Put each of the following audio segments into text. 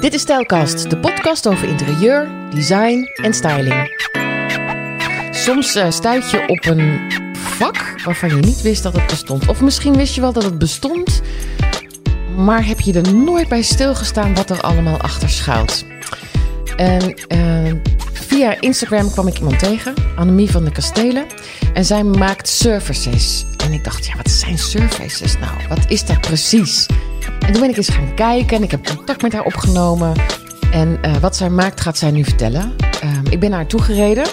Dit is Stijlkast, de podcast over interieur, design en styling. Soms uh, stuit je op een vak waarvan je niet wist dat het bestond. Of misschien wist je wel dat het bestond, maar heb je er nooit bij stilgestaan wat er allemaal achter schuilt. En uh, via Instagram kwam ik iemand tegen, Annemie van de Kastelen. En zij maakt services. En ik dacht, ja, wat zijn services nou? Wat is dat precies? En toen ben ik eens gaan kijken en ik heb contact met haar opgenomen. En uh, wat zij maakt, gaat zij nu vertellen. Uh, ik ben naar haar toegereden.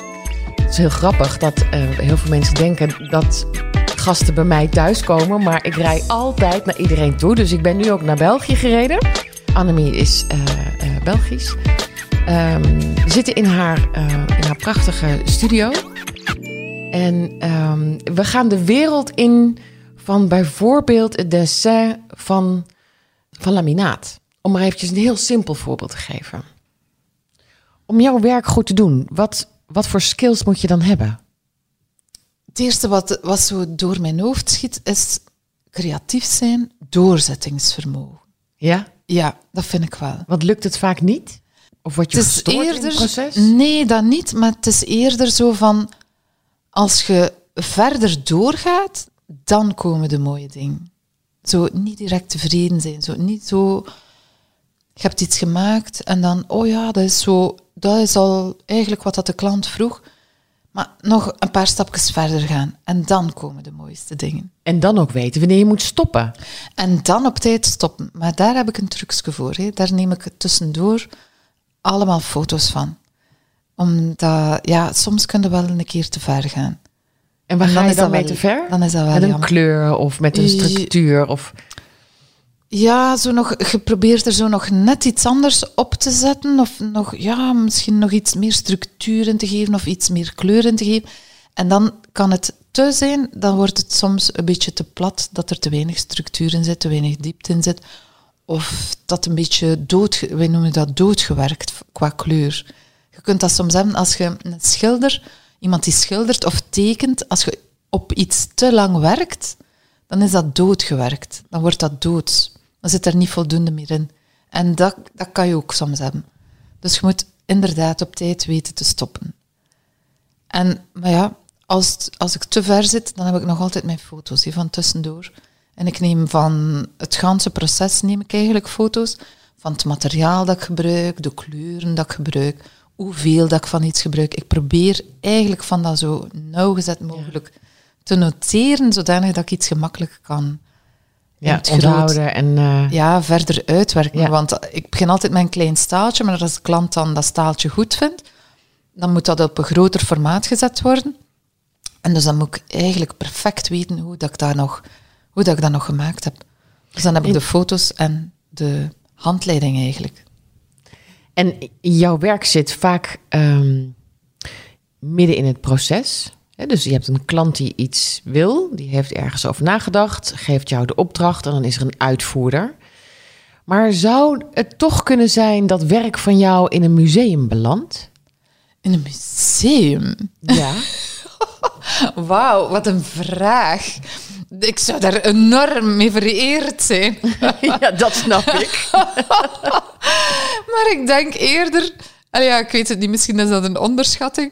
Het is heel grappig dat uh, heel veel mensen denken dat gasten bij mij thuiskomen. Maar ik rij altijd naar iedereen toe. Dus ik ben nu ook naar België gereden. Annemie is Belgisch. Um, we zitten in haar, in haar prachtige studio. En um, we gaan de wereld in van bijvoorbeeld het dessin van, van laminaat. Om maar eventjes een heel simpel voorbeeld te geven. Om jouw werk goed te doen, wat, wat voor skills moet je dan hebben? Het eerste wat, wat zo door mijn hoofd schiet, is creatief zijn, doorzettingsvermogen. Ja? Ja, dat vind ik wel. Want lukt het vaak niet? Of word je het is eerder, in het proces? Nee, dat niet. Maar het is eerder zo van... Als je verder doorgaat, dan komen de mooie dingen. Zo niet direct tevreden zijn. Zo niet zo... Je hebt iets gemaakt en dan... Oh ja, dat is zo... Dat is al eigenlijk wat dat de klant vroeg. Maar nog een paar stapjes verder gaan. En dan komen de mooiste dingen. En dan ook weten wanneer je moet stoppen. En dan op tijd stoppen. Maar daar heb ik een trucje voor. Hè. Daar neem ik tussendoor allemaal foto's van. Omdat, ja, soms kun je wel een keer te ver gaan. En waar ga je dan mee te ver? Dan is dat wel Met een jammer. kleur of met een structuur? Of... Ja, zo nog, je probeert er zo nog net iets anders op te zetten. Of nog, ja, misschien nog iets meer structuur in te geven of iets meer kleur in te geven. En dan kan het te zijn, dan wordt het soms een beetje te plat, dat er te weinig structuur in zit, te weinig diepte in zit. Of dat een beetje dood, wij noemen dat doodgewerkt qua kleur. Je kunt dat soms hebben als je een schilder, iemand die schildert of tekent, als je op iets te lang werkt, dan is dat doodgewerkt. Dan wordt dat dood. Dan zit er niet voldoende meer in. En dat, dat kan je ook soms hebben. Dus je moet inderdaad op tijd weten te stoppen. En, maar ja, als, als ik te ver zit, dan heb ik nog altijd mijn foto's hier van tussendoor. En ik neem van het ganse proces neem ik eigenlijk foto's. Van het materiaal dat ik gebruik, de kleuren dat ik gebruik, hoeveel dat ik van iets gebruik. Ik probeer eigenlijk van dat zo nauwgezet mogelijk ja. te noteren, zodanig dat ik iets gemakkelijk kan ja, onthouden en uh... ja, verder uitwerken. Ja. Want ik begin altijd met een klein staaltje, maar als de klant dan dat staaltje goed vindt, dan moet dat op een groter formaat gezet worden. En dus dan moet ik eigenlijk perfect weten hoe dat ik daar nog hoe dat ik dat nog gemaakt heb. Dus dan heb ik de foto's en de handleiding eigenlijk. En jouw werk zit vaak um, midden in het proces. Dus je hebt een klant die iets wil, die heeft ergens over nagedacht, geeft jou de opdracht en dan is er een uitvoerder. Maar zou het toch kunnen zijn dat werk van jou in een museum belandt? In een museum? Ja. Wauw, wat een vraag. Ik zou daar enorm mee vereerd zijn. ja, dat snap ik. maar ik denk eerder... Ja, ik weet het niet, misschien is dat een onderschatting.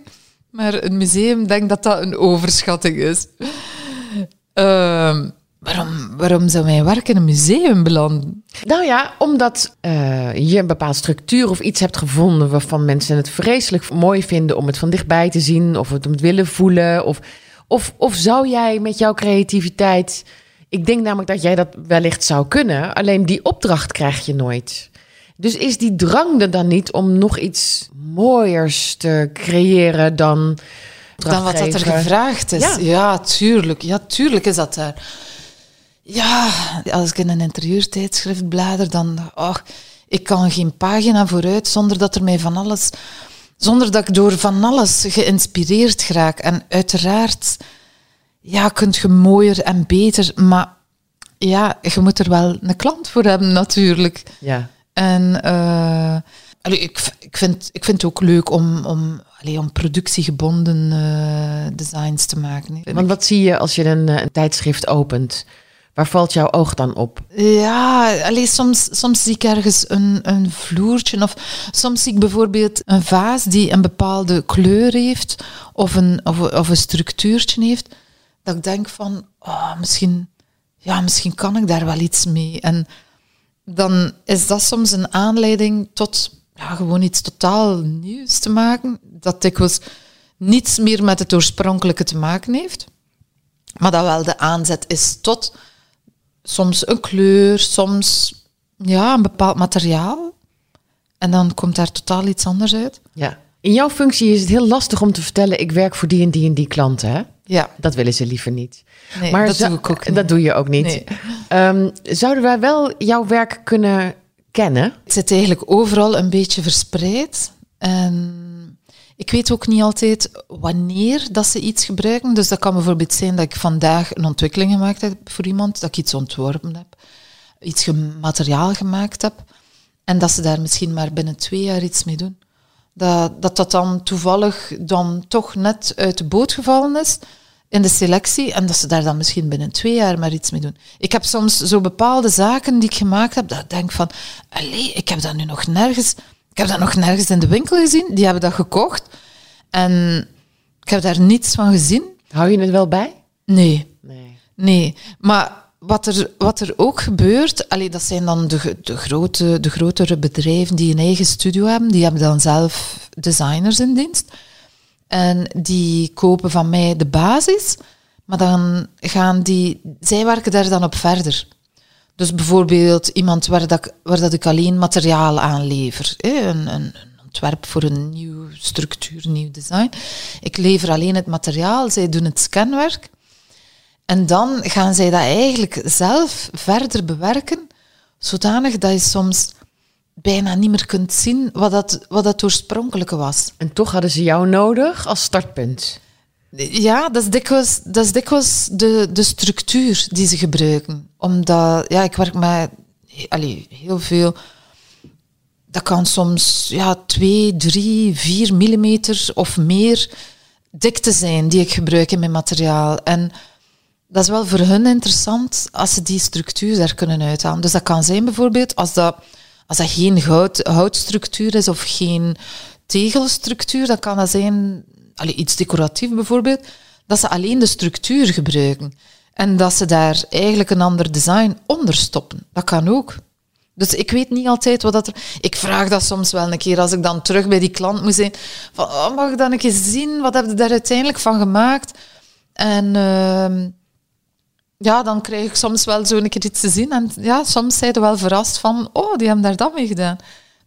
Maar een museum denk dat dat een overschatting is. Uh, waarom, waarom zou mijn werk in een museum belanden? Nou ja, omdat uh, je een bepaalde structuur of iets hebt gevonden... waarvan mensen het vreselijk mooi vinden om het van dichtbij te zien... of het om het willen voelen, of... Of, of zou jij met jouw creativiteit. Ik denk namelijk dat jij dat wellicht zou kunnen, alleen die opdracht krijg je nooit. Dus is die drang er dan niet om nog iets mooiers te creëren dan. Dan wat dat er gevraagd is. Ja. ja, tuurlijk. Ja, tuurlijk is dat daar. Ja, als ik in een interieurtijdschrift blader, dan. Oh, ik kan geen pagina vooruit zonder dat er mij van alles zonder dat ik door van alles geïnspireerd raak. En uiteraard, ja, kunt je mooier en beter, maar ja, je moet er wel een klant voor hebben natuurlijk. Ja. En uh, allee, ik, ik, vind, ik vind het ook leuk om, om, allee, om productiegebonden uh, designs te maken. Want wat zie je als je een, een tijdschrift opent? Waar valt jouw oog dan op? Ja, alleen soms, soms zie ik ergens een, een vloertje. Of soms zie ik bijvoorbeeld een vaas die een bepaalde kleur heeft. Of een, of, of een structuurtje heeft. Dat ik denk van, oh, misschien, ja, misschien kan ik daar wel iets mee. En dan is dat soms een aanleiding tot ja, gewoon iets totaal nieuws te maken. Dat dikwijls niets meer met het oorspronkelijke te maken heeft. Maar dat wel de aanzet is tot soms een kleur, soms ja, een bepaald materiaal. En dan komt daar totaal iets anders uit. Ja. In jouw functie is het heel lastig om te vertellen: ik werk voor die en die en die klanten. Hè? Ja, Dat willen ze liever niet. nee, maar dat doe ik ook niet. Dat doe je ook niet. Nee. Ehm, zouden wij wel jouw werk kunnen kennen? Het zit eigenlijk overal een beetje verspreid. En ik weet ook niet altijd wanneer dat ze iets gebruiken. Dus dat kan bijvoorbeeld zijn dat ik vandaag een ontwikkeling gemaakt heb voor iemand, dat ik iets ontworpen heb, iets materiaal gemaakt heb, en dat ze daar misschien maar binnen twee jaar iets mee doen. Dat dat, dat dan toevallig dan toch net uit de boot gevallen is in de selectie en dat ze daar dan misschien binnen twee jaar maar iets mee doen. Ik heb soms zo bepaalde zaken die ik gemaakt heb, dat ik denk van, allee, ik heb dat nu nog nergens, ik heb dat nog nergens in de winkel gezien, die hebben dat gekocht en ik heb daar niets van gezien. Hou je het wel bij? Nee, Nee. Nee, maar wat er, wat er ook gebeurt, allee, dat zijn dan de, de, grote, de grotere bedrijven die een eigen studio hebben, die hebben dan zelf designers in dienst. En die kopen van mij de basis, maar dan gaan die, zij werken daar dan op verder. Dus bijvoorbeeld iemand waar, dat, ik- waar dat ik alleen materiaal aan lever. hè, Een, een, een ontwerp voor een nieuw structuur, nieuw design. Ik lever alleen het materiaal, zij doen het scanwerk. En dan gaan zij dat eigenlijk zelf verder bewerken, zodanig dat je soms bijna niet meer kunt zien wat dat, wat dat oorspronkelijke was. En toch hadden ze jou nodig als startpunt. Ja, dat is dikwijls, dat is dikwijls de, de structuur die ze gebruiken. Omdat, ja, ik werk met allee, heel veel... Dat kan soms ja, 2, 3, 4 millimeter of meer dikte zijn die ik gebruik in mijn materiaal. En dat is wel voor hun interessant als ze die structuur daar kunnen uithalen. Dus dat kan zijn bijvoorbeeld als dat, als dat geen hout, houtstructuur is of geen tegelstructuur, dan kan dat zijn iets decoratief bijvoorbeeld, dat ze alleen de structuur gebruiken. En dat ze daar eigenlijk een ander design onder stoppen. Dat kan ook. Dus ik weet niet altijd wat dat er... Ik vraag dat soms wel een keer als ik dan terug bij die klant moet zijn. Van, oh, mag ik dan een keer zien? Wat heb je daar uiteindelijk van gemaakt? En ehm, ja, dan krijg ik soms wel zo een keer iets te zien. En ja, soms zijn ze wel verrast van, oh, die hebben daar dat mee gedaan.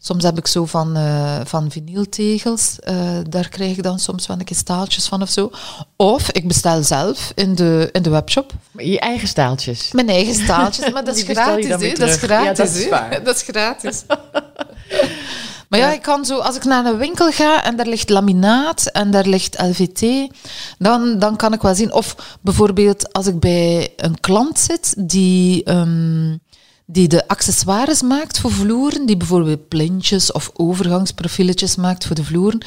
Soms heb ik zo van, eh van vinyltegels. eh, daar krijg ik dan soms wel een keer staaltjes van of zo. Of ik bestel zelf in de, in de webshop Je eigen staaltjes. mijn eigen staaltjes, maar dat is gratis, hè? Dat is. Ja, gratis, dat is waar. Dat is gratis. Maar ja, ik kan zo, als ik naar een winkel ga en daar ligt laminaat en daar ligt LVT, dan, dan kan ik wel zien. Of bijvoorbeeld als ik bij een klant zit die, ehm, die de accessoires maakt voor vloeren, die bijvoorbeeld plintjes of overgangsprofieletjes maakt voor de vloeren.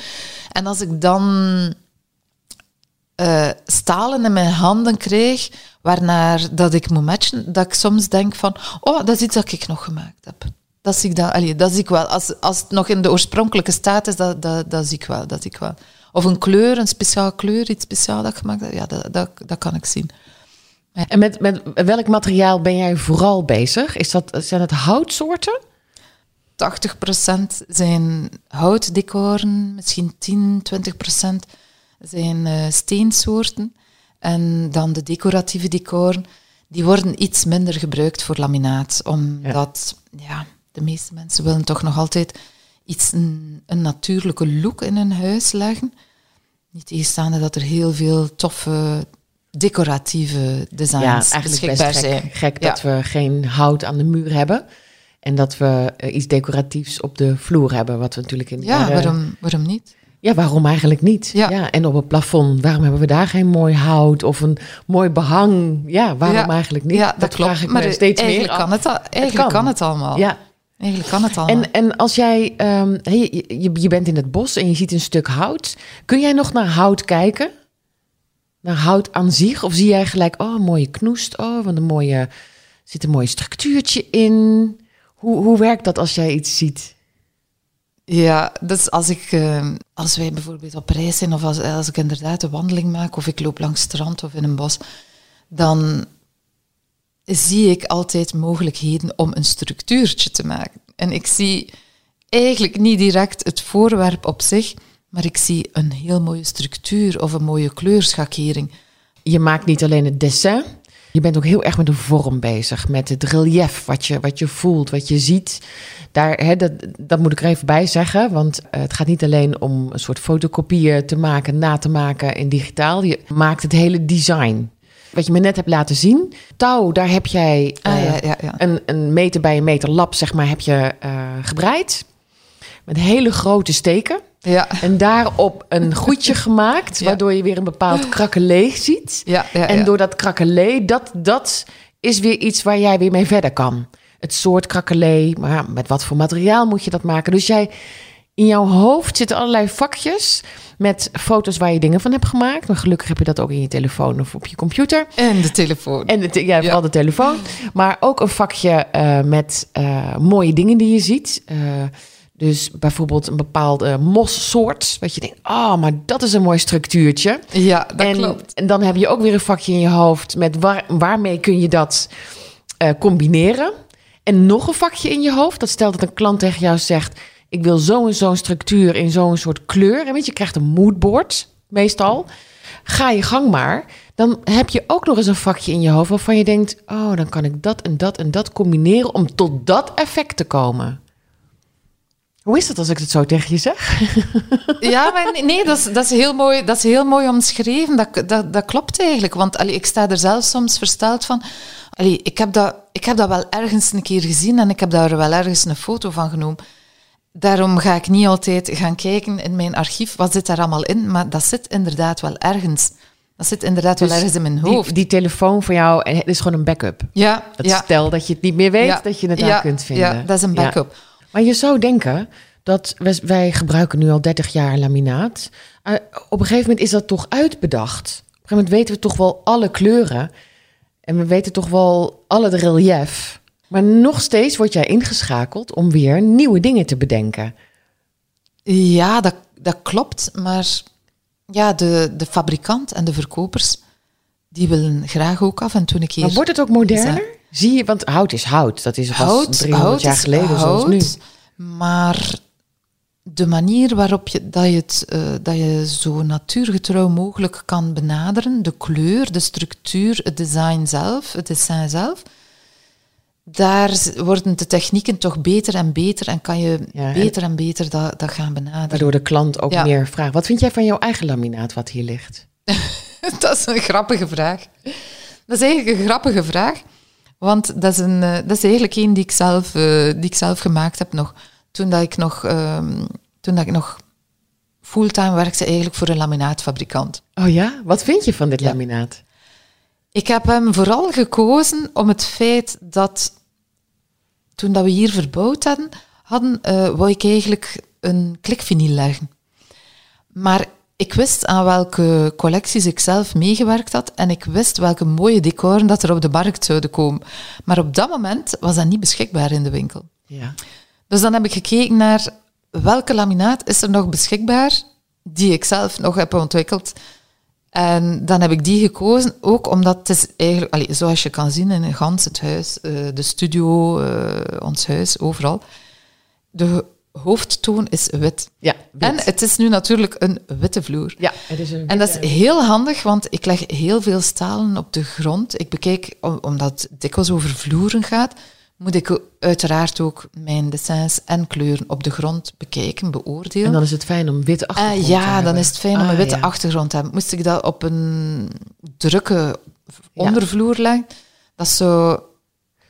En als ik dan eh, stalen in mijn handen krijg, waarnaar dat ik moet matchen, dat ik soms denk van, oh, dat is iets dat ik nog gemaakt heb. Dat zie ik, dan, allee, dat zie ik wel. Als, als het nog in de oorspronkelijke staat is, dat, dat, dat zie ik wel. Dat ik wel. Of een kleur, een speciaal kleur, iets speciaal dat ik gemaakt heb, ja, dat, dat, dat kan ik zien. En met, met welk materiaal ben jij vooral bezig? Is dat, zijn het houtsoorten? 80% zijn houtdecoren, misschien 10, 20% zijn eh, steensoorten. En dan de decoratieve decoren, die worden iets minder gebruikt voor laminaat. Omdat ja. de meeste mensen willen toch nog altijd iets, een, een natuurlijke look in hun huis leggen. Niet tegenstaande dat er heel veel toffe decoratieve designs Ja, eigenlijk best gek, gek Ja. dat we geen hout aan de muur hebben. En dat we eh, iets decoratiefs op de vloer hebben. Wat we natuurlijk in de Ja, jaren- waarom, waarom niet? Ja, waarom eigenlijk niet? Ja. en op het plafond, waarom hebben we daar geen mooi hout of een mooi behang? Ja, waarom Ja. eigenlijk niet? Ja, dat, klopt. vraag ik maar me steeds eigenlijk meer kan af. het, al, eigenlijk kan. kan. het allemaal. Ja, Eigenlijk kan het allemaal. en, en als jij, ehm, hey, je, je- je bent in het bos en je ziet een stuk hout. Kun jij nog naar hout kijken? Naar hout aan zich? Of zie jij gelijk, oh, een mooie knoest, oh, wat een mooie, zit een mooi structuurtje in? Hoe, hoe werkt dat als jij iets ziet? Ja, dus als, ik, eh, als wij bijvoorbeeld op reis zijn of als, als ik inderdaad een wandeling maak of ik loop langs strand of in een bos, dan zie ik altijd mogelijkheden om een structuurtje te maken. En ik zie eigenlijk niet direct het voorwerp op zich, maar ik zie een heel mooie structuur of een mooie kleurschakering. Je maakt niet alleen het dessin, je bent ook heel erg met de vorm bezig, met het relief, wat je, wat je voelt, wat je ziet. Daar, hè, dat, dat moet ik er even bij zeggen, want eh, het gaat niet alleen om een soort fotocopieën te maken, na te maken in digitaal. Je maakt het hele design. Wat je me net hebt laten zien, touw, daar heb jij Ah, eh, ja, ja, ja. Een, een meter bij een meter lap, zeg maar, heb je eh, gebreid. Met hele grote steken. Ja, En daarop een goedje gemaakt, Ja. waardoor je weer een bepaald krakelee ziet. ja, ja. En door dat krakelee, dat, dat is weer iets waar jij weer mee verder kan. Het soort krakelee, maar met wat voor materiaal moet je dat maken? Dus jij, in jouw hoofd zitten allerlei vakjes met foto's waar je dingen van hebt gemaakt. Maar gelukkig heb je dat ook in je telefoon of op je computer. En de telefoon. En het, ja, vooral de telefoon. Maar ook een vakje eh, met eh, mooie dingen die je ziet. Eh, dus bijvoorbeeld een bepaalde mossoort. Dat je denkt, oh, maar dat is een mooi structuurtje. ja, dat en, klopt. En dan heb je ook weer een vakje in je hoofd met waar, waarmee kun je dat eh, combineren. En nog een vakje in je hoofd. Dat stelt dat een klant tegen jou zegt: Ik wil zo en zo'n structuur in zo'n soort kleur. En weet je, je krijgt een moodboard meestal. Ga je gang maar. Dan heb je ook nog eens een vakje in je hoofd waarvan je denkt: Oh, dan kan ik dat en dat en dat combineren om tot dat effect te komen. Hoe is dat als ik het zo tegen je zeg? Ja, maar nee, nee, dat, is, dat, is heel mooi, dat is heel mooi omschreven. Dat, dat, dat klopt eigenlijk. Want allee, ik sta er zelf soms versteld van. Allee, ik, heb dat, ik heb dat wel ergens een keer gezien en ik heb daar wel ergens een foto van genomen. Daarom ga ik niet altijd gaan kijken in mijn archief, wat zit daar allemaal in. Maar dat zit inderdaad wel ergens. Dat zit inderdaad wel Dus ergens in mijn hoofd. die telefoon voor jou eh, is gewoon een backup. ja, Dat ja. stel dat je het niet meer weet, Ja, dat je het daar ja, kunt vinden. Ja, dat is een Ja. backup. Maar je zou denken dat wij, wij gebruiken nu al 30 jaar laminaat. Uh, op een gegeven moment is dat toch uitbedacht. Op een gegeven moment weten we toch wel alle kleuren. En we weten toch wel al het relief. Maar nog steeds word jij ingeschakeld om weer nieuwe dingen te bedenken. Ja, dat, dat klopt. Maar ja, de, de fabrikant en de verkopers, die willen graag ook af en toe een keer... Maar wordt het ook moderner? Zie je, want hout is hout. Dat is pas hout, 300 hout jaar geleden zoals nu. hout, Maar de manier waarop je, dat, je het, eh, dat je zo natuurgetrouw mogelijk kan benaderen, de kleur, de structuur, het design zelf, het dessin zelf, daar worden de technieken toch beter en beter en kan je Ja, en- beter en beter dat, dat gaan benaderen. Waardoor de klant ook Ja. meer vraagt. Wat vind jij van jouw eigen laminaat wat hier ligt? dat is een grappige vraag. Dat is eigenlijk een grappige vraag. Want dat is, een, eh, dat is eigenlijk een die ik zelf, eh, die ik zelf gemaakt heb nog. Toen dat ik nog, ehm, toen dat ik nog fulltime werkte eigenlijk voor een laminaatfabrikant. Oh ja? Wat vind je van dit Ja. laminaat? Ik heb hem vooral gekozen om het feit dat toen dat we hier verbouwd hadden, hadden eh, wou ik eigenlijk een klikvinyl leggen. Maar ik wist aan welke collecties ik zelf meegewerkt had en ik wist welke mooie decoren dat er op de markt zouden komen. Maar op dat moment was dat niet beschikbaar in de winkel. Ja. Dus dan heb ik gekeken naar welke laminaat is er nog beschikbaar die ik zelf nog heb ontwikkeld. En dan heb ik die gekozen, ook omdat het is eigenlijk, allee, zoals je kan zien in gans het huis, eh, de studio, eh, ons huis, overal, de hoofdtoon is wit. Ja, wit. En het is nu natuurlijk een witte vloer. ja, het is een En dat is heel handig, want ik leg heel veel stalen op de grond. Ik bekijk, om- omdat het dikwijls over vloeren gaat, moet ik uiteraard ook mijn dessins en kleuren op de grond bekijken, beoordelen. En dan is het fijn om witte Eh, achtergrond te ja, dan hebben. is het fijn om Ah, een witte ja. achtergrond te hebben. Moest ik dat op een drukke ondervloer leggen, dat zo...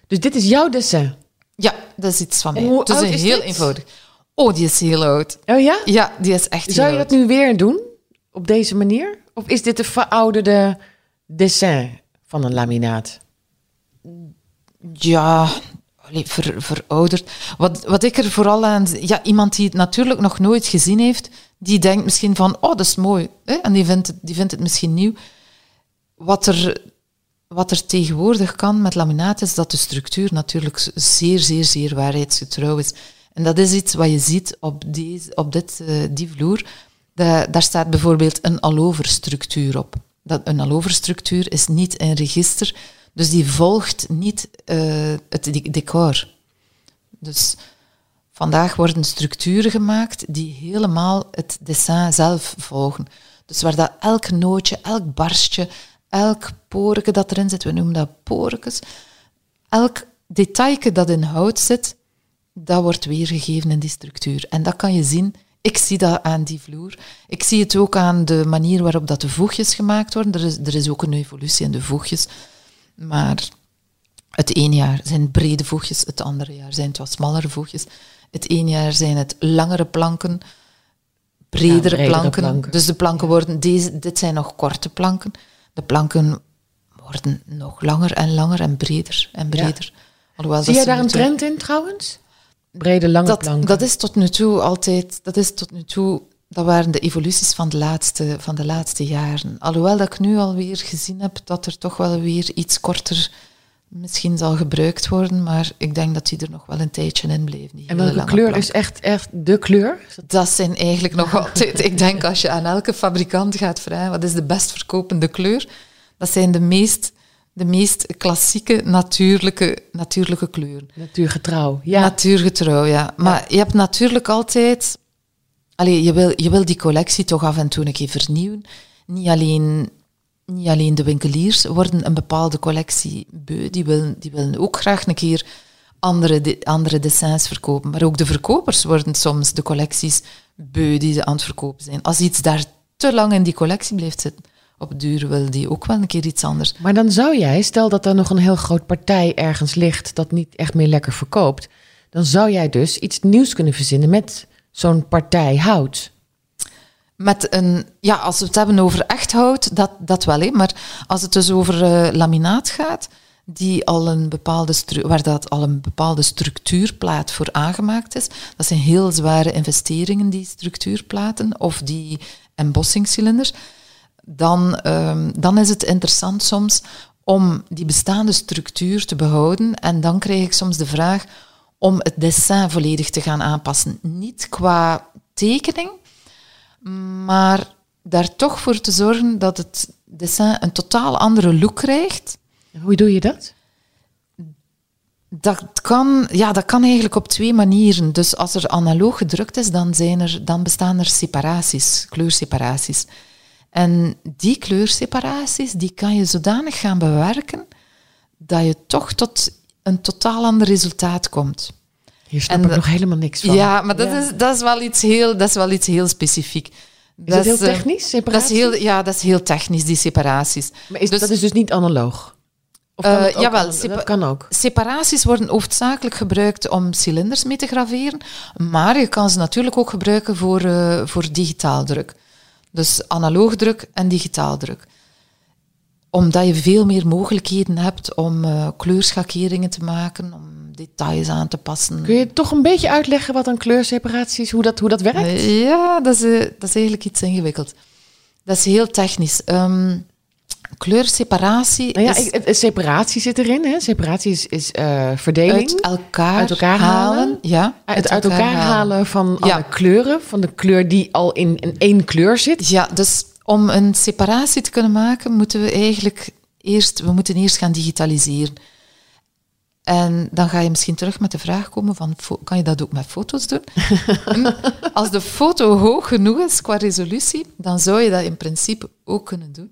Dus dit is jouw dessin? Ja, dat is iets van mij. Hoe het is een heel dit? eenvoudig. Oh, die is heel oud. Oh ja? Ja, die is echt Zou je dat nu weer doen? Op deze manier? Of is dit een verouderde dessin van een laminaat? Ja, ver, verouderd. Wat, wat ik er vooral aan... Ja, iemand die het natuurlijk nog nooit gezien heeft, die denkt misschien van, oh, dat is mooi. Hè? En die vindt, het, die vindt het misschien nieuw. wat er, wat er tegenwoordig kan met laminaat is dat de structuur natuurlijk zeer, zeer, zeer waarheidsgetrouw is. En dat is iets wat je ziet op, deze, op dit, uh, die vloer. Daar staat bijvoorbeeld een alloverstructuur op. Dat, een alloverstructuur is niet een register, dus die volgt niet uh, het decor. Dus vandaag worden structuren gemaakt die helemaal het dessin zelf volgen. Dus waar dat elk nootje, elk barstje, elk poreke dat erin zit, we noemen dat porekes, elk detailje dat in hout zit, dat wordt weergegeven in die structuur. En dat kan je zien. Ik zie dat aan die vloer. Ik zie het ook aan de manier waarop dat de voegjes gemaakt worden. Er is, er is ook een evolutie in de voegjes. Maar het ene jaar zijn brede voegjes, het andere jaar zijn het wat smallere voegjes. Het ene jaar zijn het langere planken, bredere, planken. Dus de planken worden, deze, dit zijn nog korte planken. De planken worden nog langer en langer en breder en breder. Ja. Zie je daar een trend in trouwens? Brede, lange dat, planken? Dat is tot nu toe altijd, dat is tot nu toe, dat waren de evoluties van de laatste, van de laatste jaren. Alhoewel dat ik nu alweer gezien heb dat er toch wel weer iets korter misschien zal gebruikt worden, maar ik denk dat die er nog wel een tijdje in bleef. En welke kleur is echt, echt de kleur? Dat zijn eigenlijk nog altijd... ik denk als je aan elke fabrikant gaat vragen wat is de best verkopende kleur, dat zijn de meest, de meest klassieke natuurlijke, natuurlijke kleuren. Natuurgetrouw, ja. Natuurgetrouw, ja. Maar je hebt natuurlijk altijd... Allee, je, wil, je wil die collectie toch af en toe een keer vernieuwen. Niet alleen niet alleen de winkeliers worden een bepaalde collectie beu, die willen, die willen ook graag een keer andere, de, andere dessins verkopen. Maar ook de verkopers worden soms de collecties beu die ze aan het verkopen zijn. Als iets daar te lang in die collectie blijft zitten, op duur wil die ook wel een keer iets anders. Maar dan zou jij, stel dat er nog een heel groot partij ergens ligt dat niet echt meer lekker verkoopt, dan zou jij dus iets nieuws kunnen verzinnen met zo'n partij hout. Met een, ja, als we het hebben over echt hout, dat, dat wel, hè, maar als het dus over uh, laminaat gaat, die al een bepaalde waar dat al een bepaalde structuurplaat voor aangemaakt is, dat zijn heel zware investeringen, die structuurplaten of die embossingscilinders, dan, um, dan is het interessant soms om die bestaande structuur te behouden. En dan krijg ik soms de vraag om het dessin volledig te gaan aanpassen. Niet qua tekening, maar daar toch voor te zorgen dat het dessin een totaal andere look krijgt. Hoe doe je dat? Dat kan, ja, dat kan eigenlijk op twee manieren. Dus als er analoog gedrukt is, dan, zijn er, dan bestaan er separaties, kleurseparaties. En die kleurseparaties die kan je zodanig gaan bewerken dat je toch tot een totaal ander resultaat komt. Hier snap en ik nog helemaal niks van. Ja, maar dat, Is, dat, is wel iets heel, dat is wel iets heel specifiek. Is dat, heel eh, technisch, separaties? Dat is heel, ja, dat is heel technisch, die separaties. Maar is, dus, dat is dus niet analoog? Of kan uh, jawel, dat kan ook. Separaties worden hoofdzakelijk gebruikt om cilinders mee te graveren, maar je kan ze natuurlijk ook gebruiken voor, uh, voor digitaal druk. Dus analoog druk en digitaal druk omdat je veel meer mogelijkheden hebt om uh, kleurschakeringen te maken, om details aan te passen. Kun je toch een beetje uitleggen wat een kleurseparatie is, hoe dat, hoe dat werkt? Uh, ja, dat is, uh, dat is eigenlijk iets ingewikkeld. Dat is heel technisch. Um, kleurseparatie. Nou ja, is, separatie zit erin. Hè? Separatie is, is verdeling. Uit elkaar, uit elkaar halen. halen. Ja, uit, uit, uit elkaar, halen, halen van ja. alle kleuren. Van de kleur die al in, in één kleur zit. Ja, dus om een separatie te kunnen maken, moeten we eigenlijk eerst, we moeten eerst gaan digitaliseren. En dan ga je misschien terug met de vraag komen van, kan je dat ook met foto's doen? Als de foto hoog genoeg is qua resolutie, dan zou je dat in principe ook kunnen doen.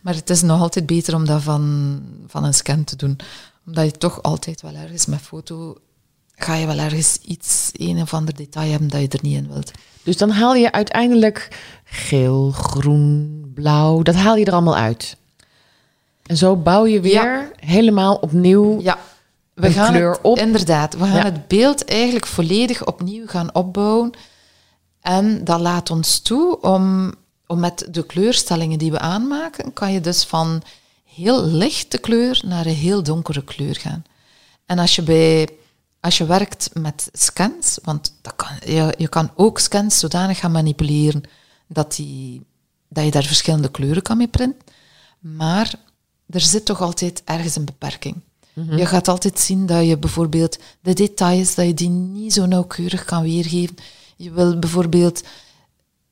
Maar het is nog altijd beter om dat van, van een scan te doen. Omdat je toch altijd wel ergens met foto, ga je wel ergens iets, een of ander detail hebben dat je er niet in wilt. Dus dan haal je uiteindelijk geel, groen, blauw, dat haal je er allemaal uit. En zo bouw je weer helemaal opnieuw ja. we gaan kleur het, op. Inderdaad, we gaan het beeld eigenlijk volledig opnieuw gaan opbouwen. En dat laat ons toe om, om met de kleurstellingen die we aanmaken, kan je dus van heel lichte kleur naar een heel donkere kleur gaan. En als je bij als je werkt met scans, want dat kan, je, je kan ook scans zodanig gaan manipuleren dat, die, dat je daar verschillende kleuren kan mee printen. Maar er zit toch altijd ergens een beperking. Je gaat altijd zien dat je bijvoorbeeld de details, dat je die niet zo nauwkeurig kan weergeven. Je wil bijvoorbeeld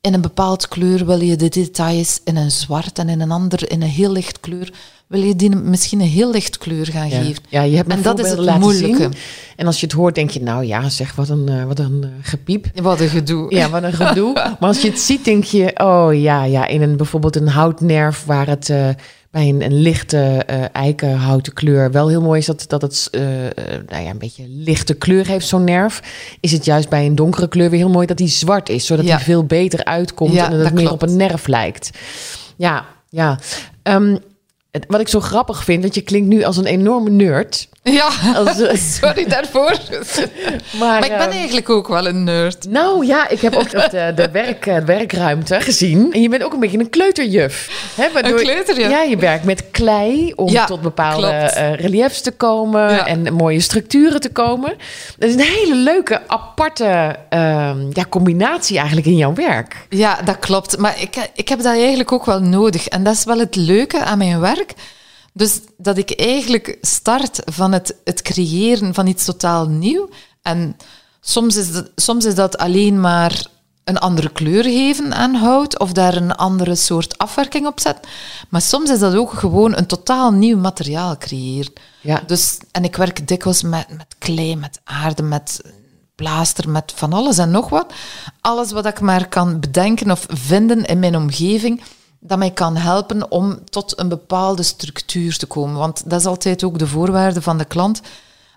in een bepaald kleur wil je de details in een zwart en in een ander in een heel licht kleur wil je die misschien een heel licht kleur gaan Ja. geven. Ja, je hebt en dat is het laten moeilijke. zien. En als je het hoort, denk je, nou ja, zeg, wat een, eh, wat een eh, gepiep. Wat een gedoe. Ja, wat een gedoe. maar als je het ziet, denk je, oh ja, ja, in een, bijvoorbeeld een houtnerf waar het eh, bij een, een lichte eh eikenhouten kleur wel heel mooi is dat, dat het eh, nou ja, een beetje lichte kleur heeft, zo'n nerf. Is het juist bij een donkere kleur weer heel mooi dat die zwart is, zodat Ja. die veel beter uitkomt Ja, en dat het meer klopt. op een nerf lijkt. Ja, ja. Ehm, wat ik zo grappig vind, dat je klinkt nu als een enorme nerd. Ja, Als, eh, sorry daarvoor. maar, Maar ik ben eh, eigenlijk ook wel een nerd. nou ja, ik heb ook de, de, werk, eh, werkruimte gezien. En je bent ook een beetje een kleuterjuf. Hè, waardoor- Een kleuterjuf? Ja, je werkt met klei om Ja, tot bepaalde eh, reliefs te komen Ja. en mooie structuren te komen. Dat is een hele leuke, aparte ehm, ja, combinatie eigenlijk in jouw werk. Ja, dat klopt. Maar ik, ik heb dat eigenlijk ook wel nodig. En dat is wel het leuke aan mijn werk. Dus dat ik eigenlijk start van het, het creëren van iets totaal nieuw. En soms is, dat, soms is dat alleen maar een andere kleur geven aan hout of daar een andere soort afwerking op zetten. Maar soms is dat ook gewoon een totaal nieuw materiaal creëren. Ja. Dus, en ik werk dikwijls met, met klei, met aarde, met plaaster, met van alles en nog wat. Alles wat ik maar kan bedenken of vinden in mijn omgeving, dat mij kan helpen om tot een bepaalde structuur te komen. Want dat is altijd ook de voorwaarde van de klant.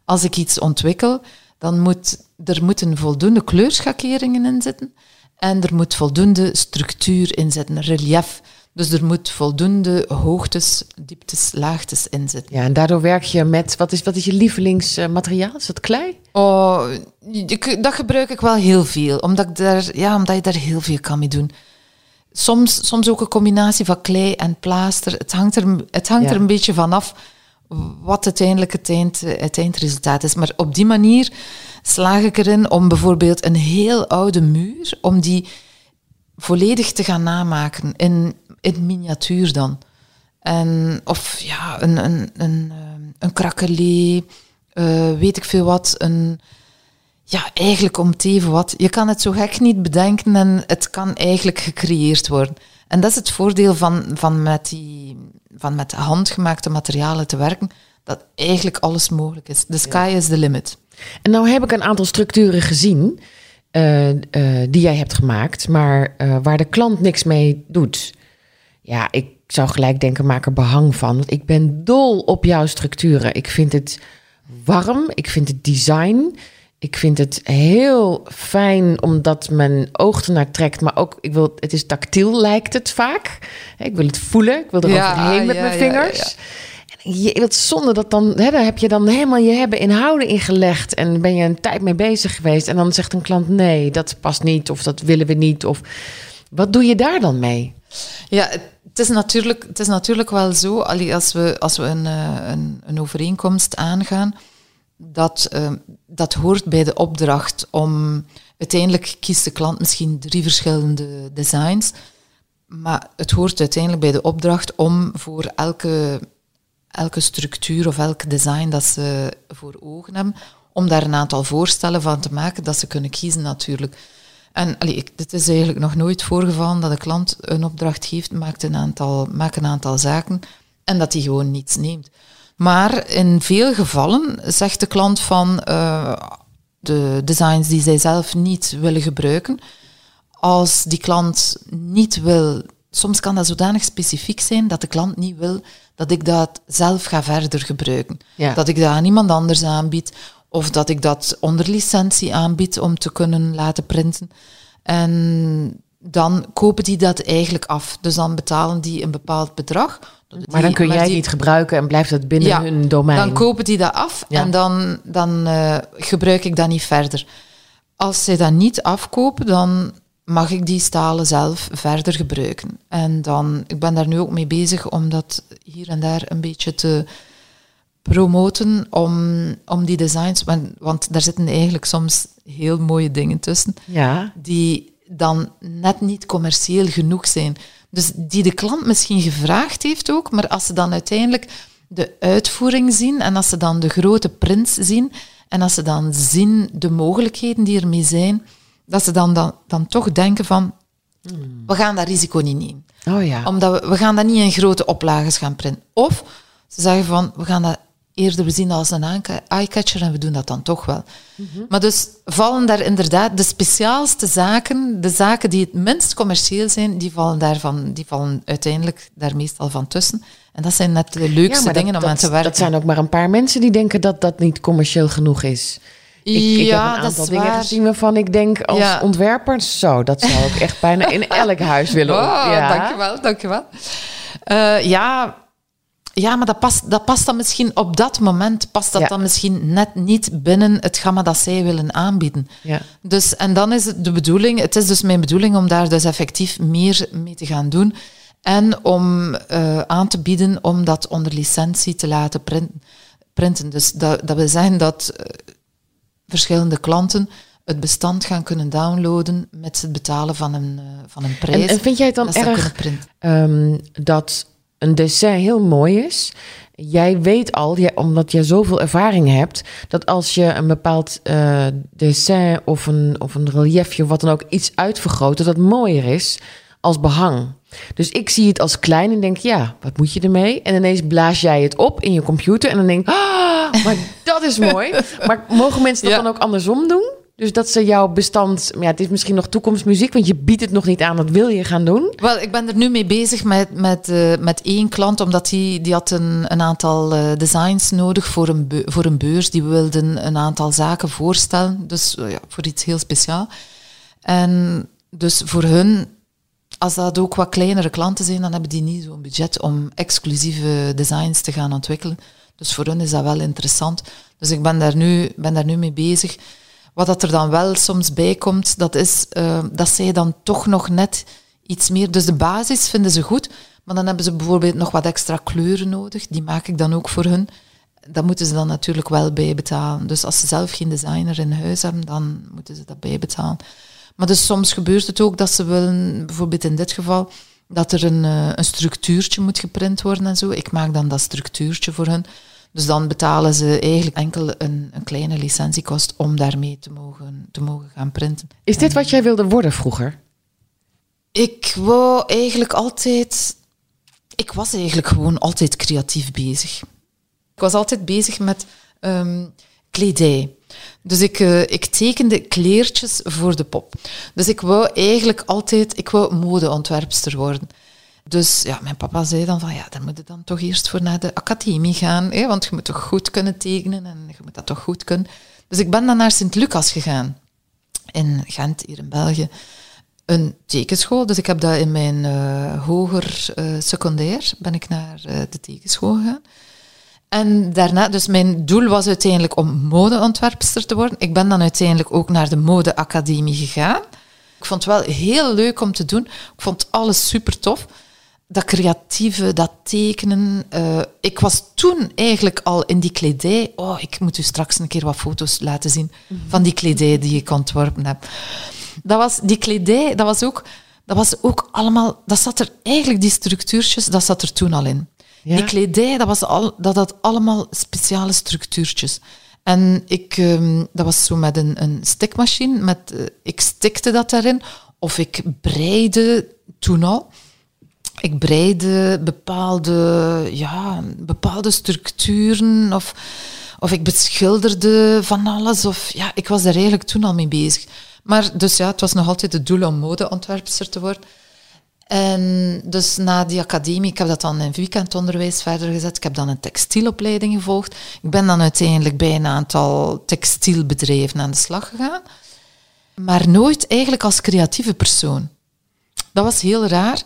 Als ik iets ontwikkel, dan moet er moeten voldoende kleurschakeringen in zitten en er moet voldoende structuur in zitten, relief. Dus er moet voldoende hoogtes, dieptes, laagtes in zitten. Ja, en daardoor werk je met, wat is, wat is je lievelingsmateriaal? Is dat klei? Oh, dat gebruik ik wel heel veel, omdat, ik daar, ja, omdat je daar heel veel kan mee doen. Soms, soms ook een combinatie van klei en plaaster. Het hangt er, het hangt Ja. er een beetje vanaf wat uiteindelijk het, eind, het eindresultaat is. Maar op die manier slaag ik erin om bijvoorbeeld een heel oude muur, om die volledig te gaan namaken in, in miniatuur dan. En, of ja, een, een, een, ehm, een krakelee, eh, weet ik veel wat, een... Ja, eigenlijk om het even wat. Je kan het zo gek niet bedenken en het kan eigenlijk gecreëerd worden. En dat is het voordeel van, van, met, die, van met handgemaakte materialen te werken, dat eigenlijk alles mogelijk is. The sky is the limit. En nou heb ik een aantal structuren gezien eh, eh, die jij hebt gemaakt, maar eh, waar de klant niks mee doet. Ja, ik zou gelijk denken, maak er behang van. Want ik ben dol op jouw structuren. Ik vind het warm, ik vind het design. Ik vind het heel fijn omdat mijn oog ernaar trekt, maar ook, ik wil, het is tactiel lijkt het vaak. Ik wil het voelen, ik wil er Ja, overheen met ja, mijn ja, vingers. En je, wat zonde dat dan, hè, daar heb je dan helemaal je hebben inhouden ingelegd en ben je een tijd mee bezig geweest en dan zegt een klant nee, dat past niet of dat willen we niet of wat doe je daar dan mee? Ja, het is natuurlijk, het is natuurlijk wel zo, als we, als we een, eh, een, een overeenkomst aangaan, dat, eh, dat hoort bij de opdracht om... Uiteindelijk kiest de klant misschien drie verschillende designs, maar het hoort uiteindelijk bij de opdracht om voor elke, elke structuur of elk design dat ze voor ogen hebben, om daar een aantal voorstellen van te maken dat ze kunnen kiezen natuurlijk. En allee, ik, dit is eigenlijk nog nooit voorgevallen dat de klant een opdracht geeft, maakt een aantal, maakt een aantal zaken en dat hij gewoon niets neemt. Maar in veel gevallen zegt de klant van eh, de designs die zij zelf niet willen gebruiken, als die klant niet wil, soms kan dat zodanig specifiek zijn dat de klant niet wil dat ik dat zelf ga verder gebruiken. Ja. Dat ik dat aan iemand anders aanbied of dat ik dat onder licentie aanbied om te kunnen laten printen. En dan kopen die dat eigenlijk af. Dus dan betalen die een bepaald bedrag. Maar dan kun Die- jij het niet gebruiken en blijft het binnen Ja, hun domein. dan kopen die dat af Ja. en dan, dan eh, gebruik ik dat niet verder. Als zij dat niet afkopen, dan mag ik die stalen zelf verder gebruiken. En dan, ik ben daar nu ook mee bezig om dat hier en daar een beetje te promoten, om, om die designs, want, want daar zitten eigenlijk soms heel mooie dingen tussen, ja, die dan net niet commercieel genoeg zijn. Dus die de klant misschien gevraagd heeft ook, maar als ze dan uiteindelijk de uitvoering zien en als ze dan de grote prints zien en als ze dan zien de mogelijkheden die ermee zijn, dat ze dan, dan, dan toch denken van, we gaan dat risico niet nemen. Oh ja. Omdat we, we gaan dat niet in grote oplages gaan printen. Of ze zeggen van, we gaan dat eerder zien als een eyecatcher en we doen dat dan toch wel. Maar dus vallen daar inderdaad de speciaalste zaken, de zaken die het minst commercieel zijn, die vallen, daarvan, die vallen uiteindelijk daar meestal van tussen. En dat zijn net de leukste dingen dat, om aan dat- te werken. Dat zijn ook maar een paar mensen die denken dat dat niet commercieel genoeg is. Ik, ik ja, heb een dat aantal dingen waar. gezien waarvan ik denk als Ja. ontwerper, zo, dat zou ik echt bijna in elk huis willen. Oh, ja. dankjewel, dankjewel. Eh ja, ja, maar dat past, dat past dan misschien op dat moment, past dat Ja. dan misschien net niet binnen het gamma dat zij willen aanbieden. Ja. Dus, en dan is het de bedoeling, het is dus mijn bedoeling om daar dus effectief meer mee te gaan doen. En om eh, aan te bieden om dat onder licentie te laten printen. printen. Dus dat, dat wil zeggen dat eh, verschillende klanten het bestand gaan kunnen downloaden met het betalen van een, eh, van een prijs. En, en vind jij het dan dat ze dat erg ehm, dat een dessin heel mooi is? Jij weet al, jij, omdat je zoveel ervaring hebt, dat als je een bepaald eh, dessin of een, of een reliefje of wat dan ook iets uitvergroot, dat dat mooier is als behang. Dus ik zie het als klein en denk, ja, wat moet je ermee? En ineens blaas jij het op in je computer en dan denk ik, ah, maar dat is mooi. Maar mogen mensen dat Ja. dan ook andersom doen? Dus dat ze jouw bestand, ja, het is misschien nog toekomstmuziek, want je biedt het nog niet aan, dat wil je gaan doen. Wel, ik ben er nu mee bezig met, met, eh, met één klant, omdat die, die had een, een aantal eh, designs nodig voor een, voor een beurs. Die wilden een aantal zaken voorstellen, dus eh, ja, voor iets heel speciaal. En dus voor hun, als dat ook wat kleinere klanten zijn, dan hebben die niet zo'n budget om exclusieve designs te gaan ontwikkelen. Dus voor hun is dat wel interessant. Dus ik ben daar nu, ben daar nu mee bezig. Wat dat er dan wel soms bij komt, dat is eh, dat zij dan toch nog net iets meer... Dus de basis vinden ze goed, maar dan hebben ze bijvoorbeeld nog wat extra kleuren nodig. Die maak ik dan ook voor hun. Dat moeten ze dan natuurlijk wel bijbetalen. Dus als ze zelf geen designer in huis hebben, dan moeten ze dat bijbetalen. Maar dus soms gebeurt het ook dat ze willen, bijvoorbeeld in dit geval, dat er een, eh, een structuurtje moet geprint worden en zo. Ik maak dan dat structuurtje voor hun. Dus dan betalen ze eigenlijk enkel een, een kleine licentiekost om daarmee te mogen, te mogen gaan printen. Is dit wat jij wilde worden vroeger? Ik wou eigenlijk altijd... Ik was eigenlijk gewoon altijd creatief bezig. Ik was altijd bezig met ehm, kledij. Dus ik, eh, ik tekende kleertjes voor de pop. Dus ik wou eigenlijk altijd... Ik wou modeontwerpster worden. Dus ja, mijn papa zei dan van, ja, dan moet je dan toch eerst voor naar de academie gaan, hè, want je moet toch goed kunnen tekenen en je moet dat toch goed kunnen. Dus ik ben dan naar Sint-Lucas gegaan, in Gent, hier in België een tekenschool. Dus ik heb dat in mijn eh, hoger eh, secundair, ben ik naar eh, de tekenschool gegaan. En daarna, dus mijn doel was uiteindelijk om modeontwerpster te worden. Ik ben dan uiteindelijk ook naar de modeacademie gegaan. Ik vond het wel heel leuk om te doen. Ik vond alles super tof. Dat creatieve, dat tekenen. eh, ik was toen eigenlijk al in die kledij. Oh, ik moet u straks een keer wat foto's laten zien van die kledij die ik ontworpen heb. Dat was, die kledij, dat was ook, dat was ook allemaal, dat zat er eigenlijk, die structuurtjes, dat zat er toen al in. Ja. Die kledij, dat, was al, dat had allemaal speciale structuurtjes. En ik, ehm, dat was zo met een, een stikmachine, met, eh, ik stikte dat daarin, of ik breide toen al. Ik breide bepaalde, ja, bepaalde structuren, of, of ik beschilderde van alles. Of, ja, ik was daar eigenlijk toen al mee bezig. Maar dus ja, het was nog altijd het doel om modeontwerpster te worden. En dus na die academie, ik heb dat dan in weekendonderwijs verder gezet. Ik heb dan een textielopleiding gevolgd. Ik ben dan uiteindelijk bij een aantal textielbedrijven aan de slag gegaan. Maar nooit eigenlijk als creatieve persoon. Dat was heel raar.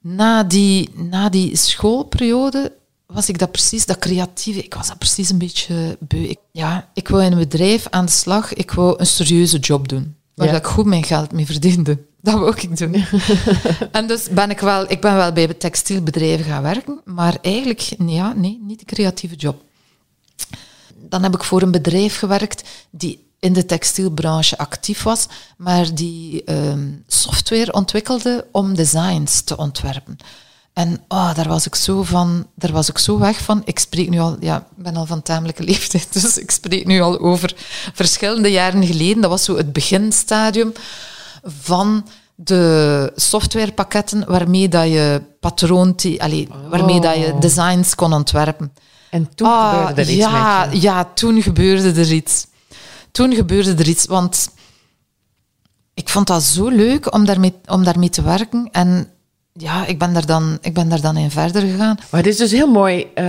Na die, na die schoolperiode was ik dat precies, dat creatieve, ik was dat precies een beetje beu. Ik, ja, ik wou in een bedrijf aan de slag, ik wou een serieuze job doen. Waar Ja. dat ik goed mijn geld mee verdiende. Dat wou ik doen. en dus ben ik wel, ik ben wel bij textielbedrijven gaan werken, maar eigenlijk, ja, nee, niet de creatieve job. Dan heb ik voor een bedrijf gewerkt die in de textielbranche actief was, maar die ehm, software ontwikkelde om designs te ontwerpen. En oh, daar was ik zo van, daar was ik zo weg van. Ik spreek nu al, ja, ik ben al van tamelijke leeftijd, dus ik spreek nu al over verschillende jaren geleden. Dat was zo het beginstadium van de softwarepakketten waarmee dat je patroon, allee, waarmee dat je designs kon ontwerpen. En toen ah, gebeurde er iets ja, met je. Ja, toen gebeurde er iets. Toen gebeurde er iets, want ik vond dat zo leuk om daarmee, om daarmee te werken. En ja, ik ben, daar dan, ik ben daar dan in verder gegaan. Maar het is dus heel mooi uh,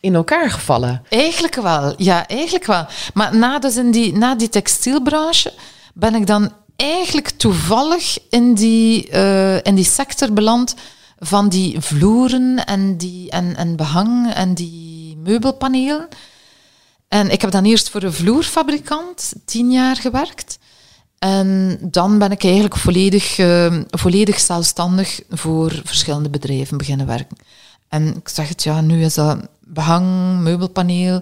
in elkaar gevallen. Eigenlijk wel, ja, eigenlijk wel. Maar na, dus in die, na die textielbranche ben ik dan eigenlijk toevallig in die, uh, in die sector beland van die vloeren en, die, en, en behang en die meubelpanelen. En ik heb dan eerst voor een vloerfabrikant tien jaar gewerkt. En dan ben ik eigenlijk volledig, uh, volledig zelfstandig voor verschillende bedrijven beginnen werken. En ik zeg het, ja, nu is dat behang, meubelpaneel,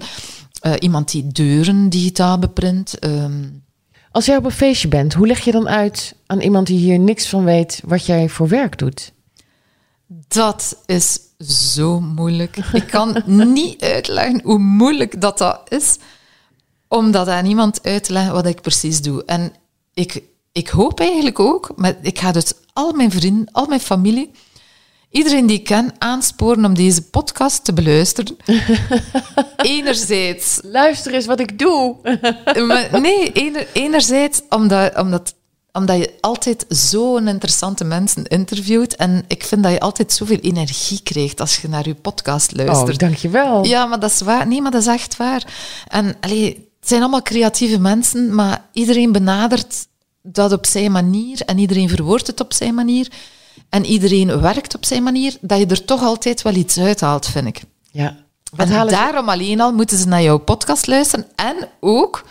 uh, iemand die deuren digitaal beprint. Um. Als jij op een feestje bent, hoe leg je dan uit aan iemand die hier niks van weet wat jij voor werk doet? Dat is zo moeilijk. Ik kan niet uitleggen hoe moeilijk dat, dat is om dat aan iemand uit te leggen wat ik precies doe. En ik, ik hoop eigenlijk ook, maar ik ga dus al mijn vrienden, al mijn familie, iedereen die ik ken, aansporen om deze podcast te beluisteren. enerzijds... Luister eens wat ik doe. nee, enerzijds omdat, omdat, omdat je altijd zo'n interessante mensen interviewt. En ik vind dat je altijd zoveel energie krijgt als je naar je podcast luistert. Oh, dankjewel. Ja, maar dat is waar. Nee, maar dat is echt waar. En allee, het zijn allemaal creatieve mensen, maar iedereen benadert dat op zijn manier en iedereen verwoordt het op zijn manier en iedereen werkt op zijn manier, dat je er toch altijd wel iets uithaalt, vind ik. Ja. En daarom alleen al moeten ze naar jouw podcast luisteren en ook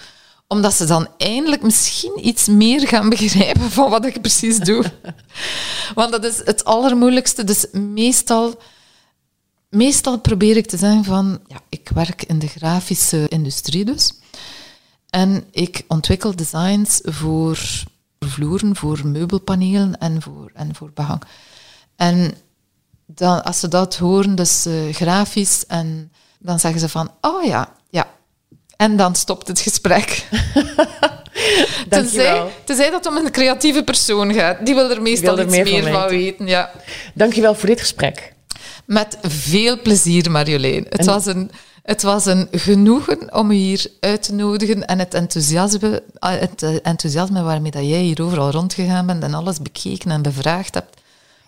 omdat ze dan eindelijk misschien iets meer gaan begrijpen van wat ik precies doe. Want dat is het allermoeilijkste. Dus meestal meestal probeer ik te zeggen van, ja, ik werk in de grafische industrie dus. En ik ontwikkel designs voor vloeren, voor meubelpanelen en voor, en voor behang. En dan, als ze dat horen, dus uh, grafisch, en dan zeggen ze van, oh ja. En dan stopt het gesprek. tenzij, tenzij dat om een creatieve persoon gaat. Die wil er meestal iets meer, van, van weten. Ja. Dankjewel voor dit gesprek. Met veel plezier, Marjolein. Het, was een, het was een genoegen om u hier uit te nodigen en het enthousiasme, ah, het eh, enthousiasme waarmee dat jij hier overal rondgegaan bent en alles bekeken en bevraagd hebt,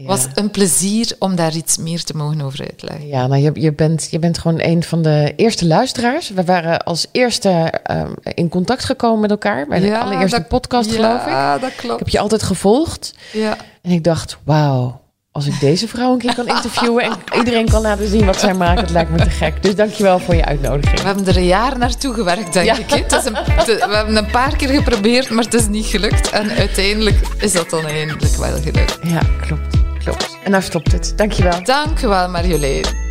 was een plezier om daar iets meer te mogen over uitleggen. Ja, nou, je, je, bent, je bent gewoon een van de eerste luisteraars. We waren als eerste uh, in contact gekomen met elkaar bij de allereerste podcast, geloof ik. Ja, dat klopt. Ik heb je altijd gevolgd. Ja. En ik dacht, wauw, als ik deze vrouw een keer kan interviewen en iedereen kan laten zien wat zij maakt, het lijkt me te gek. Dus dankjewel voor je uitnodiging. We hebben er een jaar naartoe gewerkt, denk ik. Het is een, we hebben een paar keer geprobeerd, maar het is niet gelukt. En uiteindelijk is dat dan eindelijk wel gelukt. Ja, klopt. Klopt. En nou stopt het. Dankjewel. Dankjewel, Marjolein.